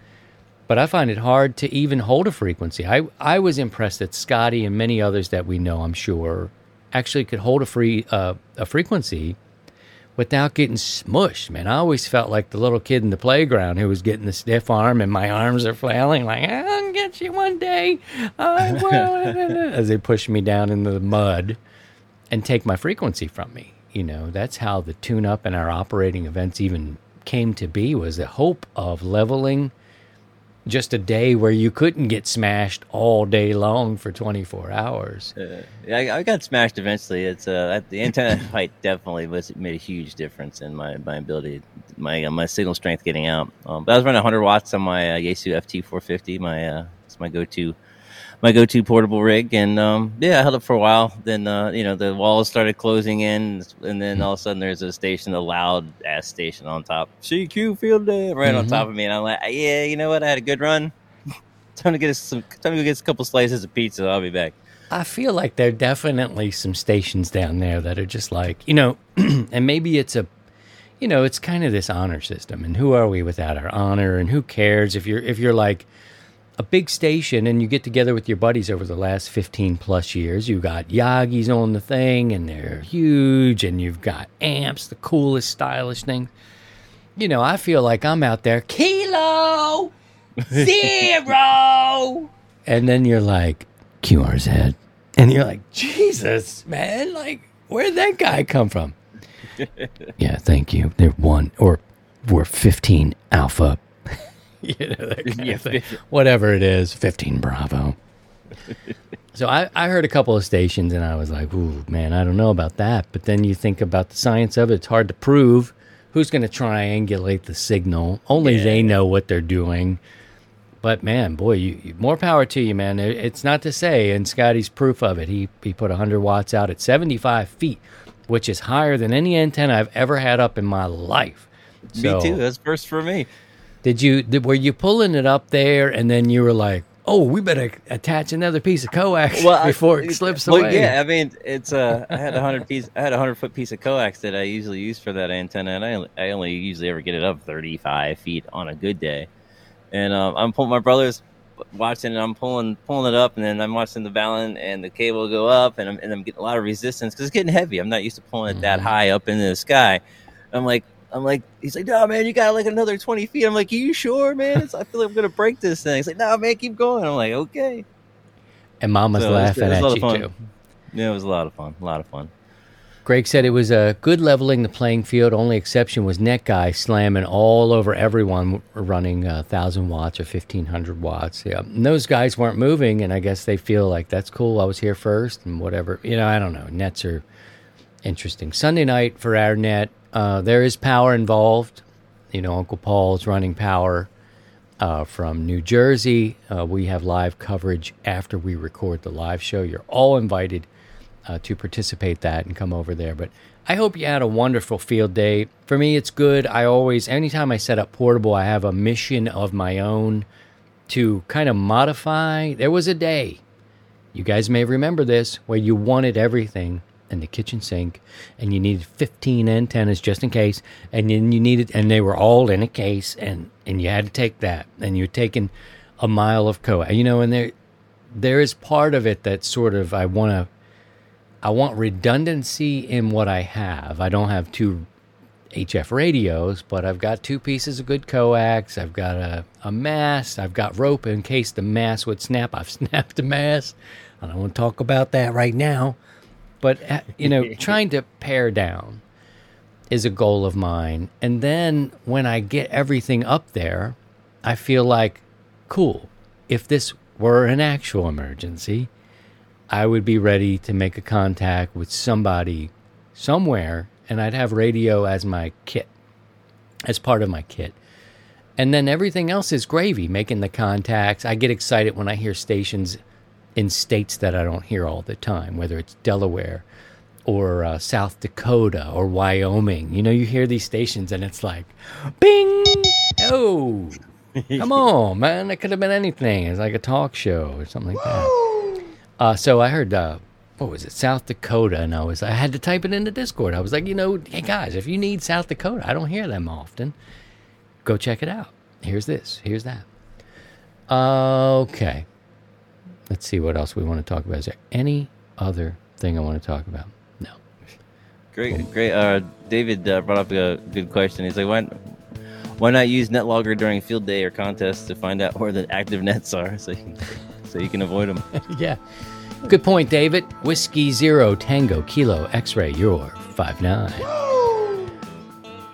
but I find it hard to even hold a frequency. I I was impressed that Scotty and many others that we know, I'm sure, actually could hold a free uh, a frequency without getting smushed. Man, I always felt like the little kid in the playground who was getting the stiff arm, and my arms are flailing like I'll get you one day. [laughs] I will, as they push me down into the mud and take my frequency from me. You know, that's how the tune up and our operating events even came to be was the hope of leveling just a day where you couldn't get smashed all day long for 24 hours. Uh, yeah, I, I got smashed eventually. It's uh, the antenna [laughs] height definitely was made a huge difference in my, my ability, my uh, my signal strength getting out. Um, but I was running 100 watts on my uh, Yaesu FT450. My uh, it's my go to my go to portable rig, and um, yeah, I held it for a while. Then uh, you know the walls started closing in, and then all of a sudden there's a station, a loud ass station on top, CQ Field Day, right on Mhm. top of me, and I'm like, yeah, you know what? I had a good run. [laughs] time to get us some. Time to go get us a couple slices of pizza. I'll be back. I feel like there are definitely some stations down there that are just like, you know, [clears throat] and maybe it's a you know, it's kind of this honor system and who are we without our honor and who cares if you're if you're like a big station and you get together with your buddies over the last 15 plus years, you got Yagis on the thing and they're huge and you've got amps, the coolest stylish thing. You know, I feel like I'm out there kilo [laughs] zero and then you're like QRZ and you're like Jesus, man, like where'd that guy come from? [laughs] yeah, thank you. They're one or we're 15 alpha. [laughs] you know, [laughs] Yeah, thing. Whatever it is, 15 Bravo. so I, I heard a couple of stations and I was like, ooh, man, I don't know about that. But then you think about the science of it, it's hard to prove. Who's going to triangulate the signal? Only they know what they're doing. But man, boy, you, you- more power to you, man. It- it's not to say, and Scotty's proof of it. He he put 100 watts out at 75 feet, which is higher than any antenna I've ever had up in my life. So, me too. That's first for me. Did you did, were you pulling it up there, and then you were like, "Oh, we better attach another piece of coax I- [laughs] before it slips well, away"? yeah, I mean, it's uh, I had a hundred piece, I had a hundred foot piece of coax that I usually use for that antenna, and I only, I only usually ever get it up thirty five feet on a good day. And um, I'm pulling my brother's watching, and I'm pulling pulling it up, and then I'm watching the balun and the cable go up, and I'm and I'm getting a lot of resistance because it's getting heavy. I'm not used to pulling it that Mhm. high up into the sky. I'm like. I'm like, he's like, no, man, you got like another 20 feet. I'm like, are you sure, man? It's, I feel like I'm going to break this thing. He's like, no, man, keep going. I'm like, okay. And Mama's So it was- laughing it was a at lot you of fun. too. Yeah, it was a lot of fun. A lot of fun. Greg said it was a good leveling the playing field. Only exception was net guy slamming all over everyone running uh, thousand watts or fifteen hundred watts. Yeah, and those guys weren't moving, and I guess they feel like that's cool. I was here first, and whatever. You know, I don't know. Nets are interesting. Sunday night for our net, uh, there is power involved. You know, Uncle Paul's running power uh, from New Jersey. Uh, we have live coverage after we record the live show. You're all invited uh, to participate that and come over there. But I hope you had a wonderful field day. For me, it's good. I always, anytime I set up portable, I have a mission of my own to kind of modify. There was a day, you guys may remember this, where you wanted everything in the kitchen sink and you needed 15 antennas just in case and then you needed and they were all in a case and and you had to take that and you're taking a mile of coa you know and there there is part of it that sort of i want to I want redundancy in what I have. I don't have two HF radios, but I've got two pieces of good coax. I've got a, a mast. I've got rope in case the mast would snap. I've [laughs] snapped the mast. I don't want to talk about that right now. But, uh, you know, [laughs] trying to pare down is a goal of mine. And then when I get everything up there, I feel like, cool, if this were an actual emergency, I would be ready to make a contact with somebody somewhere, and I'd have radio as my kit, as part of my kit. And then everything else is gravy, making the contacts. I get excited when I hear stations in states that I don't hear all the time, whether it's Delaware or uh, South Dakota or Wyoming. You know, you hear these stations and it's like, bing! Oh, [laughs] come on, man. It could have been anything. It's like a talk show or something like that. Uh, so I heard, uh, what was it, South Dakota, and I was I had to type it into Discord. I was like, you know, hey guys, if you need South Dakota, I don't hear them often. Go check it out. Here's this. Here's that. Okay. Let's see what else we want to talk about. Is there any other thing I want to talk about? No. Great, great. Uh, David uh, brought up a good question. He's like, why, why not use NetLogger during field day or contest to find out where the active nets are so you can, so you can avoid them? [laughs] yeah. Good point, David. Whiskey Zero Tango Kilo X Ray, you're five nine.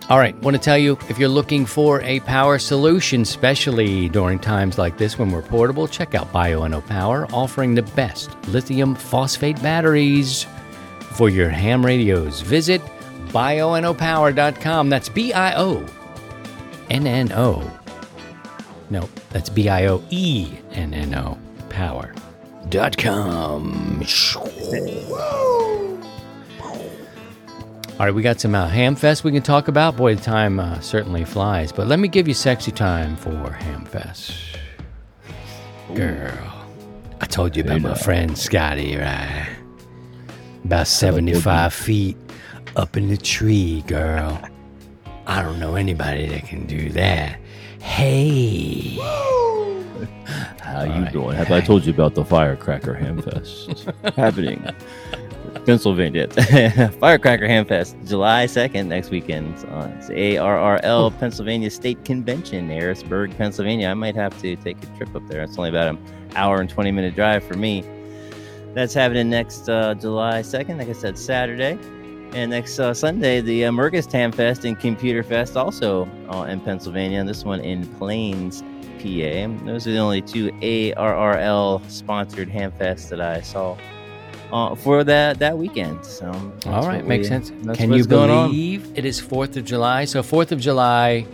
All right, want to tell you if you're looking for a power solution, especially during times like this when we're portable, check out Bioenno Power, offering the best lithium phosphate batteries for your ham radios. Visit bioennopower.com. That's B I O N N O. No, that's B I O E N N O power dot com. All right, we got some uh, Hamfest we can talk about. Boy, the time uh, certainly flies. But let me give you sexy time for Hamfest. Girl, I told you about my friend Scotty, right? About 75 feet up in the tree, girl. I don't know anybody that can do that. Hey. How you doing? Have I told you about the Firecracker Hamfest [laughs] happening? Pennsylvania. [laughs] Firecracker Hamfest, July 2nd, next weekend. It's ARRL Pennsylvania State Convention, Harrisburg, Pennsylvania. I might have to take a trip up there. It's only about an hour and 20 minute drive for me. That's happening next uh, July 2nd, like I said, Saturday. And next uh, Sunday, the uh, Murgas Hamfest and Computer Fest, also uh, in Pennsylvania. And this one in Plains, PA. Those are the only two ARRL sponsored Hamfests that I saw uh, for that that weekend. So all right, makes we, sense. Can you believe it is Fourth of July? So Fourth of July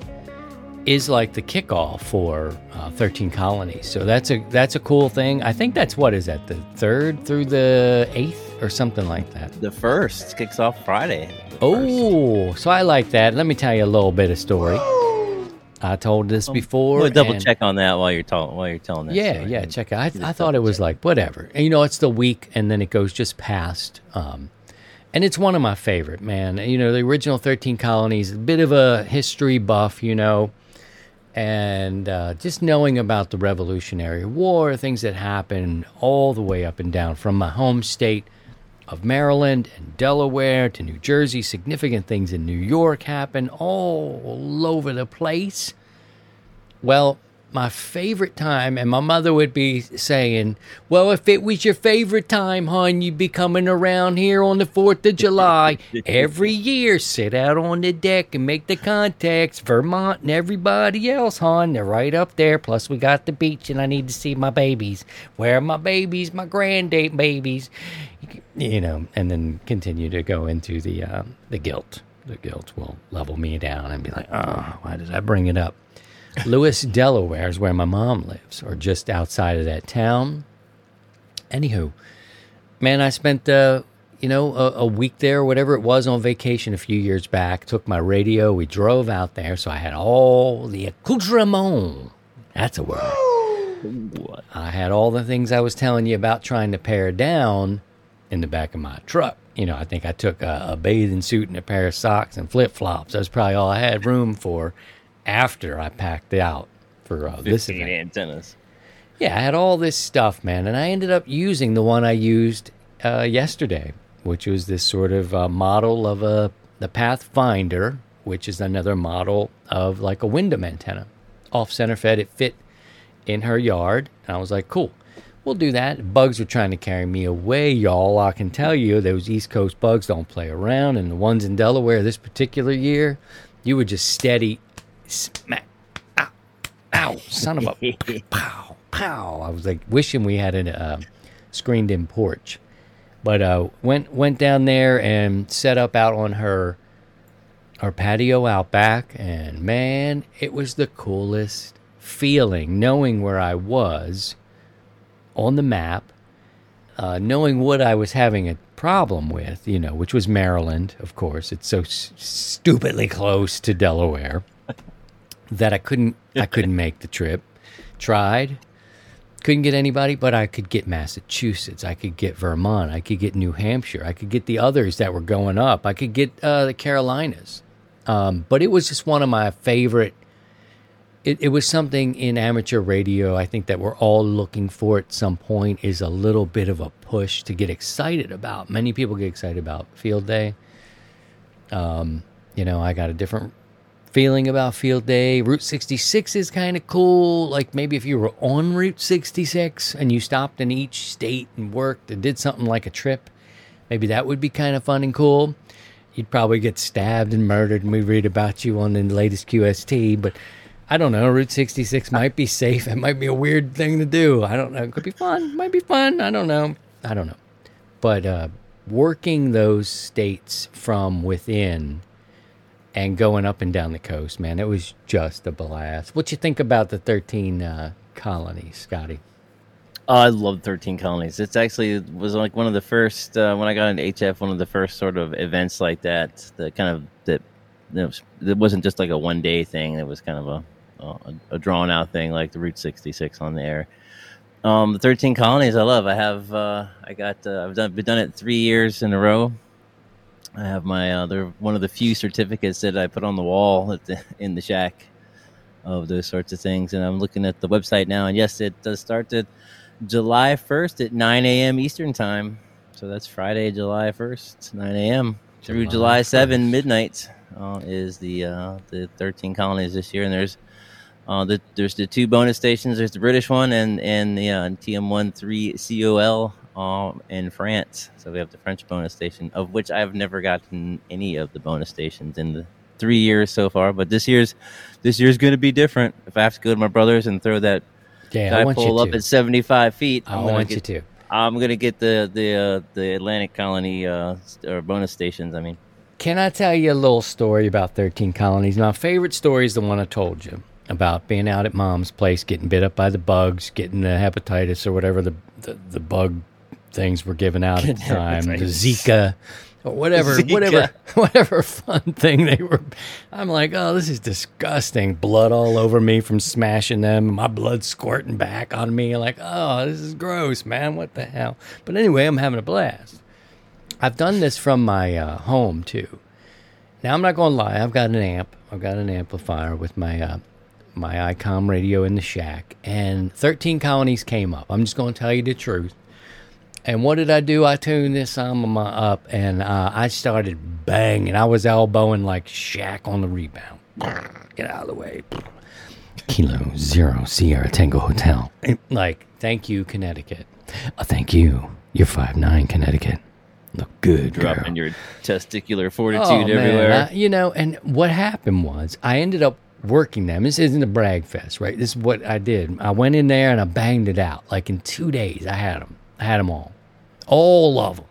is like the kickoff for uh, 13 colonies. So that's a that's a cool thing. I think that's what is that the third through the eighth or something like that. The first kicks off Friday. Oh, so I like that. Let me tell you a little bit of story. I told this before. We'll double check on that while you're telling while you're telling that. Yeah, story. yeah, check it. I, I thought it was check. like whatever. And, you know, it's the week, and then it goes just past. Um, and it's one of my favorite, man. You know, the original Thirteen Colonies, a bit of a history buff, you know, and uh, just knowing about the Revolutionary War, things that happened all the way up and down from my home state of Maryland and Delaware to New Jersey. Significant things in New York happen all over the place. Well, my favorite time, and my mother would be saying, Well, if it was your favorite time, hon, you'd be coming around here on the 4th of July every year. Sit out on the deck and make the contacts. Vermont and everybody else, hon, they're right up there. Plus, we got the beach, and I need to see my babies. Where are my babies, my granddate babies? You know, and then continue to go into the, uh, the guilt. The guilt will level me down and be like, Oh, why did I bring it up? Lewes, Delaware is where my mom lives, or just outside of that town. Anywho, man, I spent uh, you know a, a week there, whatever it was, on vacation a few years back. Took my radio, we drove out there, so I had all the accoutrement. That's a word. I had all the things I was telling you about trying to pare down in the back of my truck. You know, I think I took a, a bathing suit and a pair of socks and flip flops. That's probably all I had room for after I packed out for uh, this 15 event. antennas. Yeah, I had all this stuff, man, and I ended up using the one I used uh, yesterday, which was this sort of uh, model of a the Pathfinder, which is another model of like a Windom antenna, off center fed. It fit in her yard, and I was like, cool. We'll do that. Bugs were trying to carry me away, y'all. I can tell you, those East Coast bugs don't play around, and the ones in Delaware this particular year, you were just steady smack. Ow, ow, son of a [laughs] pow, pow. I was like wishing we had a uh, screened in porch. But uh, went went down there and set up out on her our patio out back, and man, it was the coolest feeling knowing where I was on the map, uh, knowing what I was having a problem with, you know, which was Maryland, of course. It's so s- stupidly close to Delaware that I couldn't I couldn't make the trip. Tried, couldn't get anybody, but I could get Massachusetts, I could get Vermont, I could get New Hampshire, I could get the others that were going up, I could get uh, the Carolinas. Um, but it was just one of my favorite. It, it was something in amateur radio. I think that we're all looking for at some point is a little bit of a push to get excited about. Many people get excited about field day. Um, you know, I got a different feeling about field day. Route 66 is kind of cool. Like maybe if you were on Route 66 and you stopped in each state and worked and did something like a trip, maybe that would be kind of fun and cool. You'd probably get stabbed and murdered, and we read about you on the latest QST. But I don't know. Route 66 might be safe. It might be a weird thing to do. I don't know. It could be fun. Might be fun. I don't know. I don't know. But uh, working those states from within and going up and down the coast, man, it was just a blast. What you think about the 13 uh, colonies, Scotty? Oh, I love 13 Colonies. It's actually it was like one of the first uh, when I got into HF, one of the first sort of events like that. The kind of that it wasn't just like a one day thing. It was kind of a a, a drawn out thing, like the Route 66 on the air. Um, the 13 Colonies, I love. I have uh, I got uh, I've done been done it three years in a row. I have my uh, they're one of the few certificates that I put on the wall at the, in the shack of those sorts of things. And I'm looking at the website now, and yes, it does start at July 1st at 9 a.m. Eastern Time. So that's Friday, July 1st, 9 a.m. through July July 7 1st. midnight uh, is the uh, the 13 colonies this year, and there's uh, the, there's the two bonus stations. There's the British one and and the uh, TM13 COL um, in France. So we have the French bonus station, of which I've never gotten any of the bonus stations in the three years so far. But this year's this year's going to be different. If I have to go to my brother's and throw that Yeah, dipole up to. at 75 feet, I I'm want get, you to. I'm gonna get the the uh, the Atlantic Colony uh, st- or bonus stations. I mean, Can I tell you a little story about 13 colonies? My favorite story is the one I told you about being out at mom's place, getting bit up by the bugs, getting the hepatitis or whatever the, the, the bug things were given out at the time, the Zika or whatever, Zika. whatever, [laughs] whatever fun thing they were. I'm like, oh, this is disgusting. Blood all over me from smashing them. My blood squirting back on me. Like, oh, this is gross, man. What the hell? But anyway, I'm having a blast. I've done this from my uh, home too. Now I'm not going to lie. I've got an amp. I've got an amplifier with my uh, my ICOM radio in the shack, and 13 colonies came up. I'm just going to tell you the truth. And what did I do? I tuned this um, up, and uh, I started banging. I was elbowing like Shaq on the rebound. [laughs] Get out of the way. Kilo Zero Sierra Tango Hotel. Like, thank you, Connecticut. Uh, thank you. You're five nine, Connecticut. Look good, girl. Dropping your testicular fortitude Oh, man, everywhere. I- you know, and what happened was I ended up working them. This isn't a brag fest, right? This is what I did. I went in there and I banged it out. Like in two days, I had them. I had them all, all of them.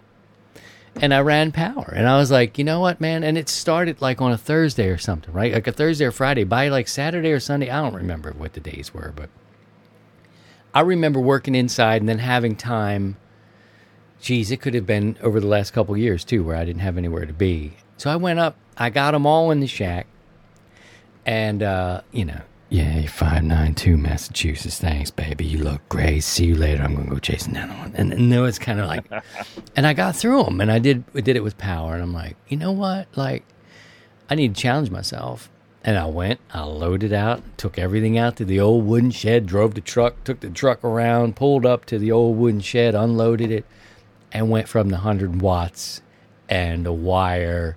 And I ran power. And I was like, you know what, man? And it started like on a Thursday or something, right? Like a Thursday or Friday. By like Saturday or Sunday, I don't remember what the days were, but I remember working inside and then having time geez, it could have been over the last couple years too, where I didn't have anywhere to be. So I went up, I got them all in the shack, and uh, you know, yeah, five nine two Massachusetts. Thanks, baby. You look great. See you later. I'm gonna go chase another one. And, and then it's kind of like, [laughs] and I got through them, and I did I did it with power. And I'm like, you know what? Like, I need to challenge myself. And I went, I loaded out, took everything out to the old wooden shed, drove the truck, took the truck around, pulled up to the old wooden shed, unloaded it, and went from the 100 watts and a wire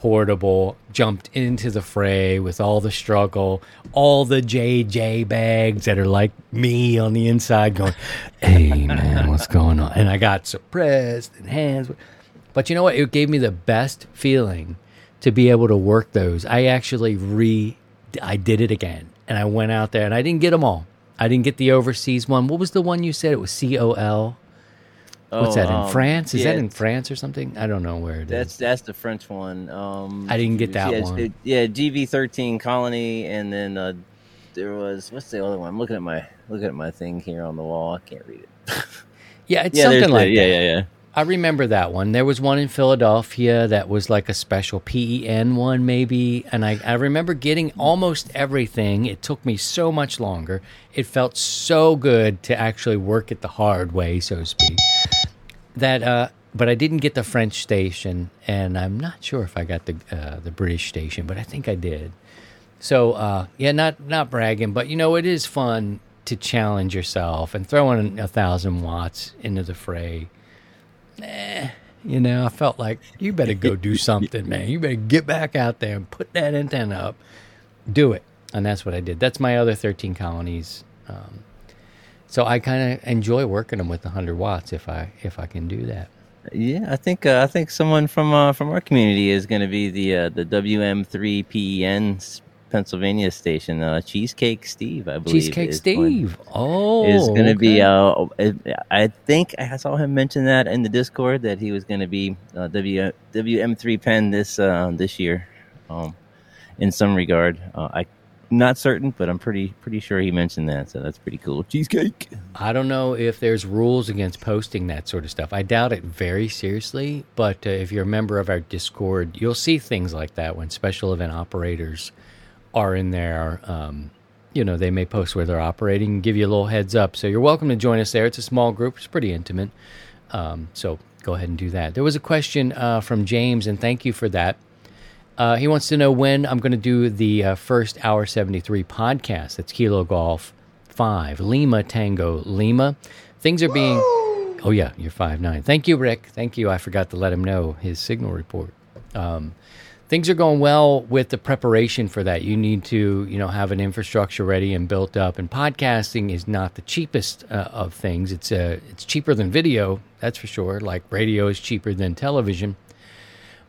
portable jumped into the fray with all the struggle all the jj bags that are like me on the inside going hey man what's going on? And i got suppressed and hands but you know what? It gave me the best feeling to be able to work those. I actually re i did it again and i went out there and i didn't get them all. I didn't get the overseas one. What was the one you said? It was col What's Oh, that in um, France? Is that in France or something? I don't know where it is. That's that's the French one. Um, I didn't get that yeah, one. it- yeah, GB thirteen Colony, and then uh, there was what's the other one? I'm looking at my looking at my thing here on the wall. I can't read it. [laughs] yeah, it's yeah, something like yeah, that. yeah, yeah. I remember that one. There was one in Philadelphia that was like a special PEN one, maybe. And I, I remember getting almost everything. It took me so much longer. It felt so good to actually work it the hard way, so to speak. That, uh, but I didn't get the French station, and I'm not sure if I got the uh, the British station, but I think I did. So uh, yeah, not not bragging, but you know it is fun to challenge yourself and throw in a thousand watts into the fray. Eh, you know, I felt like you better go do [laughs] something, man. You better get back out there and put that antenna up. Do it, and that's what I did. That's my other thirteen colonies. Um, so I kind of enjoy working them with the hundred watts if I if I can do that. Yeah, I think uh, I think someone from uh, from our community is going to be the uh, the WM3 PEN Pennsylvania station. Uh, Cheesecake Steve, I believe. Cheesecake Steve. Oh, is going to be. Uh, I think I saw him mention that in the Discord that he was going to be uh, W WM3 pen this uh, this year, um, in some regard. Uh, I not certain, but I'm pretty pretty sure he mentioned that. So that's pretty cool. Cheesecake. I don't know if there's rules against posting that sort of stuff. I doubt it very seriously, but uh, if you're a member of our Discord, you'll see things like that when special event operators are in there. Um, you know, they may post where they're operating and give you a little heads up. So you're welcome to join us there. It's a small group, it's pretty intimate. Um, so go ahead and do that. There was a question uh, from James, and thank you for that. Uh, he wants to know when I'm going to do the uh, first Hour 73 podcast. That's Kilo Golf 5, Lima Tango Lima. Things are being. Oh, yeah, you're five nine. Thank you, Rick. Thank you. I forgot to let him know his signal report. Um, things are going well with the preparation for that. You need to, you know, have an infrastructure ready and built up. And podcasting is not the cheapest uh, of things. It's uh, it's cheaper than video, that's for sure. Like radio is cheaper than television.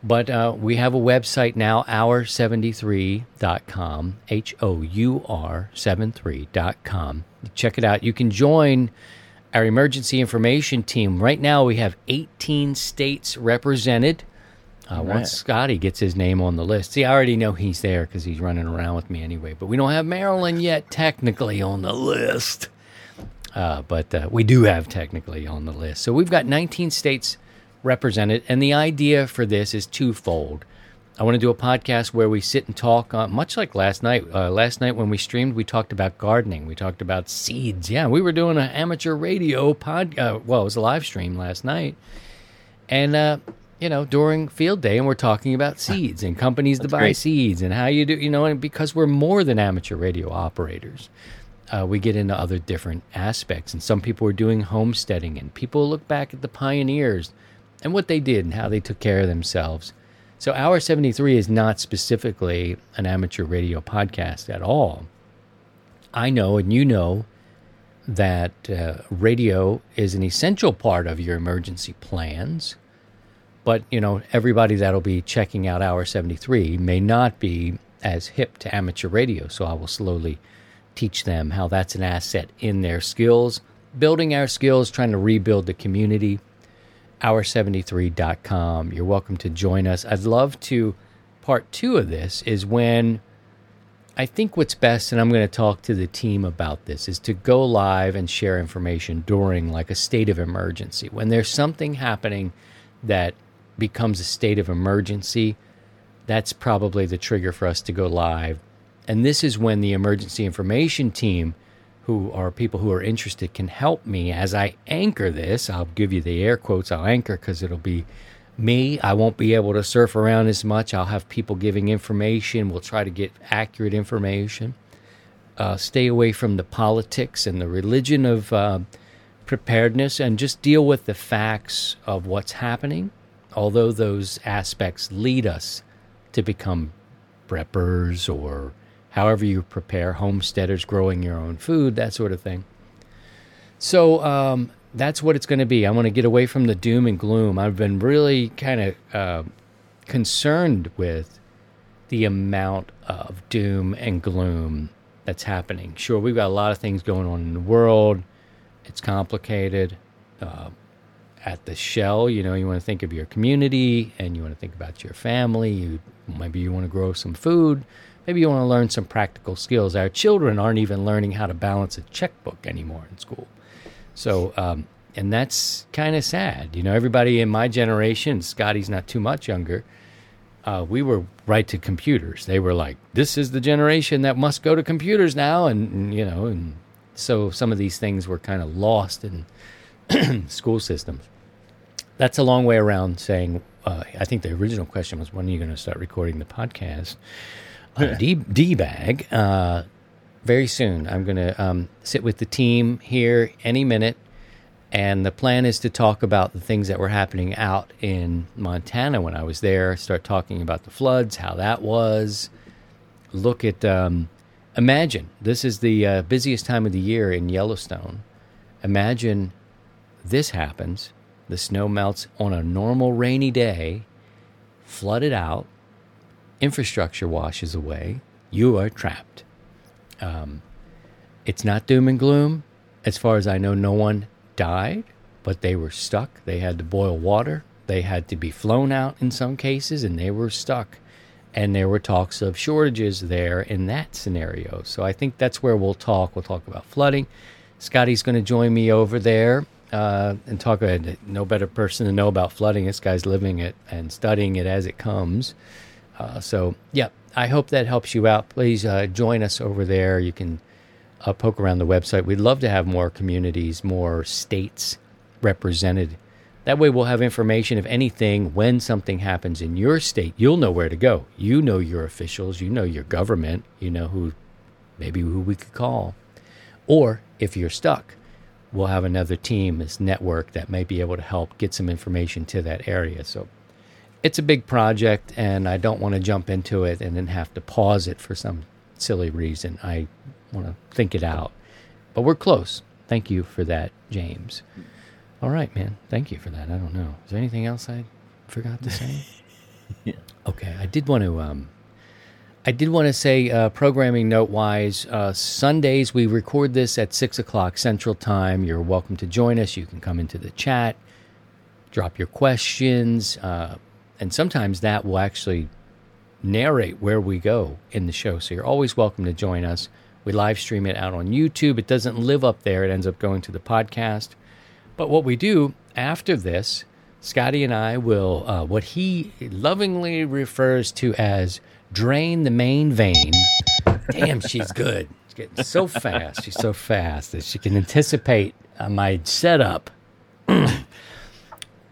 But uh, we have a website now, hour73.com, H O U R 73.com. Check it out. You can join our emergency information team. Right now, we have 18 states represented. Uh, Once Scotty gets his name on the list, see, I already know he's there because he's running around with me anyway. But we don't have Maryland yet, technically on the list. Uh, but uh, we do have technically on the list. So we've got 19 states represented, and the idea for this is twofold. I want to do a podcast where we sit and talk, uh, much like last night. Uh, last night when we streamed, we talked about gardening. We talked about seeds. Yeah, we were doing an amateur radio pod. Uh, well, it was a live stream last night, and uh, you know during field day, and we're talking about seeds and companies to buy great. seeds and how you do. You know, and because we're more than amateur radio operators, uh, we get into other different aspects. And some people are doing homesteading, and people look back at the pioneers and what they did and how they took care of themselves. So, Hour 73 is not specifically an amateur radio podcast at all. I know and you know that uh, radio is an essential part of your emergency plans. But, you know, everybody that'll be checking out Hour 73 may not be as hip to amateur radio. So I will slowly teach them how that's an asset in their skills, building our skills, trying to rebuild the community. Hour73.com. You're welcome to join us. I'd love to. Part two of this is when I think what's best, and I'm going to talk to the team about this, is to go live and share information during like a state of emergency. When there's something happening that becomes a state of emergency, that's probably the trigger for us to go live. And this is when the emergency information team, who are people who are interested, can help me as I anchor this. I'll give you the air quotes, I'll anchor because it'll be me. I won't be able to surf around as much. I'll have people giving information. We'll try to get accurate information. Uh, stay away from the politics and the religion of uh, preparedness and just deal with the facts of what's happening, although those aspects lead us to become preppers or however you prepare, homesteaders growing your own food, that sort of thing. So, um, that's what it's going to be. I want to get away from the doom and gloom. I've been really kind of uh, concerned with the amount of doom and gloom that's happening. Sure, we've got a lot of things going on in the world. It's complicated. Uh, at the shell, you know, you want to think of your community and you want to think about your family. You maybe you want to grow some food. Maybe you want to learn some practical skills. Our children aren't even learning how to balance a checkbook anymore in school. So, um, and that's kind of sad. You know, everybody in my generation, Scotty's not too much younger, uh, we were right to computers. They were like, this is the generation that must go to computers now. And, and you know, and so some of these things were kind of lost in [clears throat] school systems. That's a long way around saying, uh, I think the original question was, when are you going to start recording the podcast? Uh, D, D bag. Uh, very soon. I'm going to um, sit with the team here any minute. And the plan is to talk about the things that were happening out in Montana when I was there, start talking about the floods, how that was. Look at, um, imagine this is the uh, busiest time of the year in Yellowstone. Imagine this happens the snow melts on a normal rainy day, flooded out, infrastructure washes away, you are trapped. Um, it's not doom and gloom. As far as I know, no one died, but they were stuck. They had to boil water. They had to be flown out in some cases, and they were stuck. And there were talks of shortages there in that scenario. So I think that's where we'll talk. We'll talk about flooding. Scotty's going to join me over there uh, and talk about no better person to know about flooding. This guy's living it and studying it as it comes. Uh, so, yeah, I hope that helps you out. Please uh, join us over there. You can uh, poke around the website. We'd love to have more communities, more states represented. That way, we'll have information if anything, when something happens in your state, you'll know where to go. You know your officials, you know your government, you know who, maybe who we could call. Or if you're stuck, we'll have another team, this network that may be able to help get some information to that area. So it's a big project, and I don't want to jump into it and then have to pause it for some silly reason. I want to think it out. But we're close. Thank you for that, James. All right, man. Thank you for that. I don't know. Is there anything else I forgot to say? [laughs] Yeah. Okay, I did want to. Um, I did want to say, uh, programming note wise, uh, Sundays we record this at six o'clock Central Time. You're welcome to join us. You can come into the chat, drop your questions. Uh, and sometimes that will actually narrate where we go in the show. So you're always welcome to join us. We live stream it out on YouTube. It doesn't live up there, it ends up going to the podcast. But what we do after this, Scotty and I will, uh, what he lovingly refers to as drain the main vein. Damn, she's good. She's getting so fast. She's so fast that she can anticipate uh, my setup [clears throat]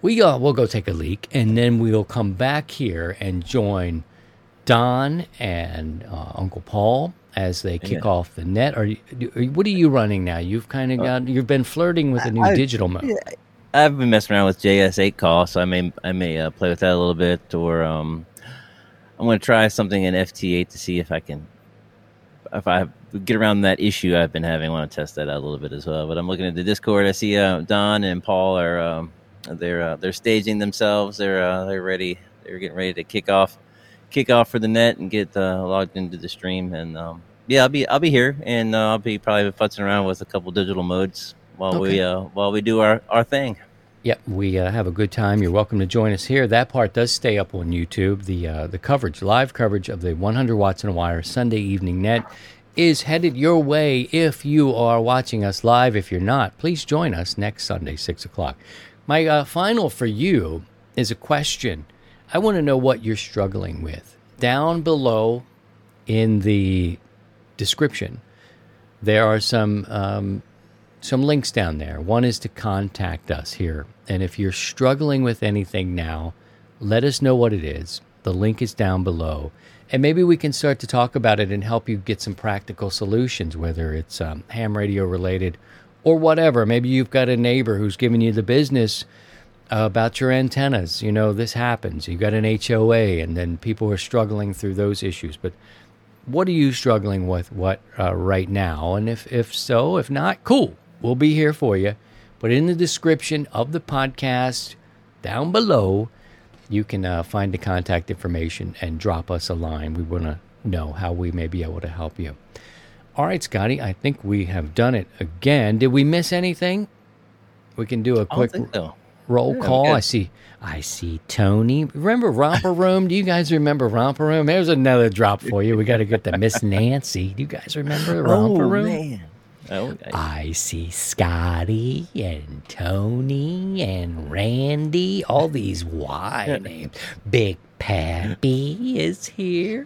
we uh, we'll go take a leak, and then we'll come back here and join Don and uh, Uncle Paul as they kick Yeah. off the net. Are you, what are you running now? You've kind of got you've been flirting with a new Uh, I- digital mode. I've been messing around with JS8 call, so I may I may uh, play with that a little bit, or um, I'm going to try something in FT8 to see if I can. if I get around that issue I've been having, I want to test that out a little bit as well. But I'm looking at the Discord. I see uh, Don and Paul are um, they're uh, they're staging themselves. They're uh, they're ready. They're getting ready to kick off kick off for the net and get uh, logged into the stream. And um, yeah, I'll be I'll be here and uh, I'll be probably futzing around with a couple digital modes while okay. we uh, while we do our our thing. Yep, we uh, have a good time. You're welcome to join us here. That part does stay up on YouTube. The uh, the coverage, live coverage of the 100 watts in a wire Sunday evening net is headed your way if you are watching us live. If you're not, please join us next Sunday, 6 o'clock. My uh, final for you is a question. I want to know what you're struggling with. Down below in the description, there are some um, some links down there. One is to contact us here. And if you're struggling with anything now, let us know what it is. The link is down below. And maybe we can start to talk about it and help you get some practical solutions, whether it's um, ham radio related or whatever. Maybe you've got a neighbor who's giving you the business uh, about your antennas. You know, this happens. You've got an HOA, and then people are struggling through those issues. But what are you struggling with what uh, right now? And if, if so, if not, cool We'll be here for you. But in the description of the podcast down below, you can uh, find the contact information and drop us a line. We want to know how we may be able to help you. All right, Scotty, I think we have done it again. Did we miss anything? We can do a quick so. roll yeah, call. I see I see Tony. Remember Romper Room? Do you guys remember Romper Room? There's another drop for you. We got to get the Miss Nancy. Do you guys remember Romper oh, Room? Man. Okay. I see Scotty and Tony and Randy, all these Y names. Big Pappy is here.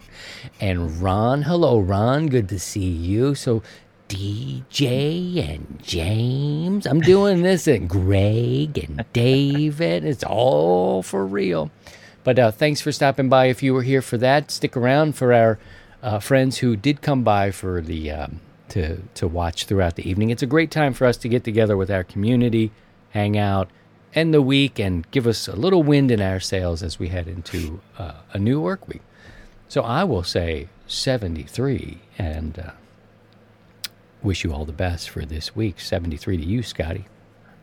And Ron, hello, Ron. Good to see you. So, DJ and James. I'm doing this and Greg and David. It's all for real. But uh, thanks for stopping by. If you were here for that, stick around for our uh, friends who did come by for the. Um, to to watch throughout the evening. It's a great time for us to get together with our community, hang out, end the week, and give us a little wind in our sails as we head into uh, a new work week. So I will say 73 and uh, wish you all the best for this week. 73 to you, Scotty.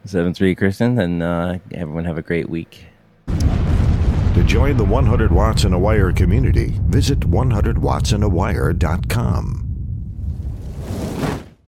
73, Kristen, and uh, everyone have a great week. To join the 100 Watts in a Wire community, visit 100wattsandawire.com.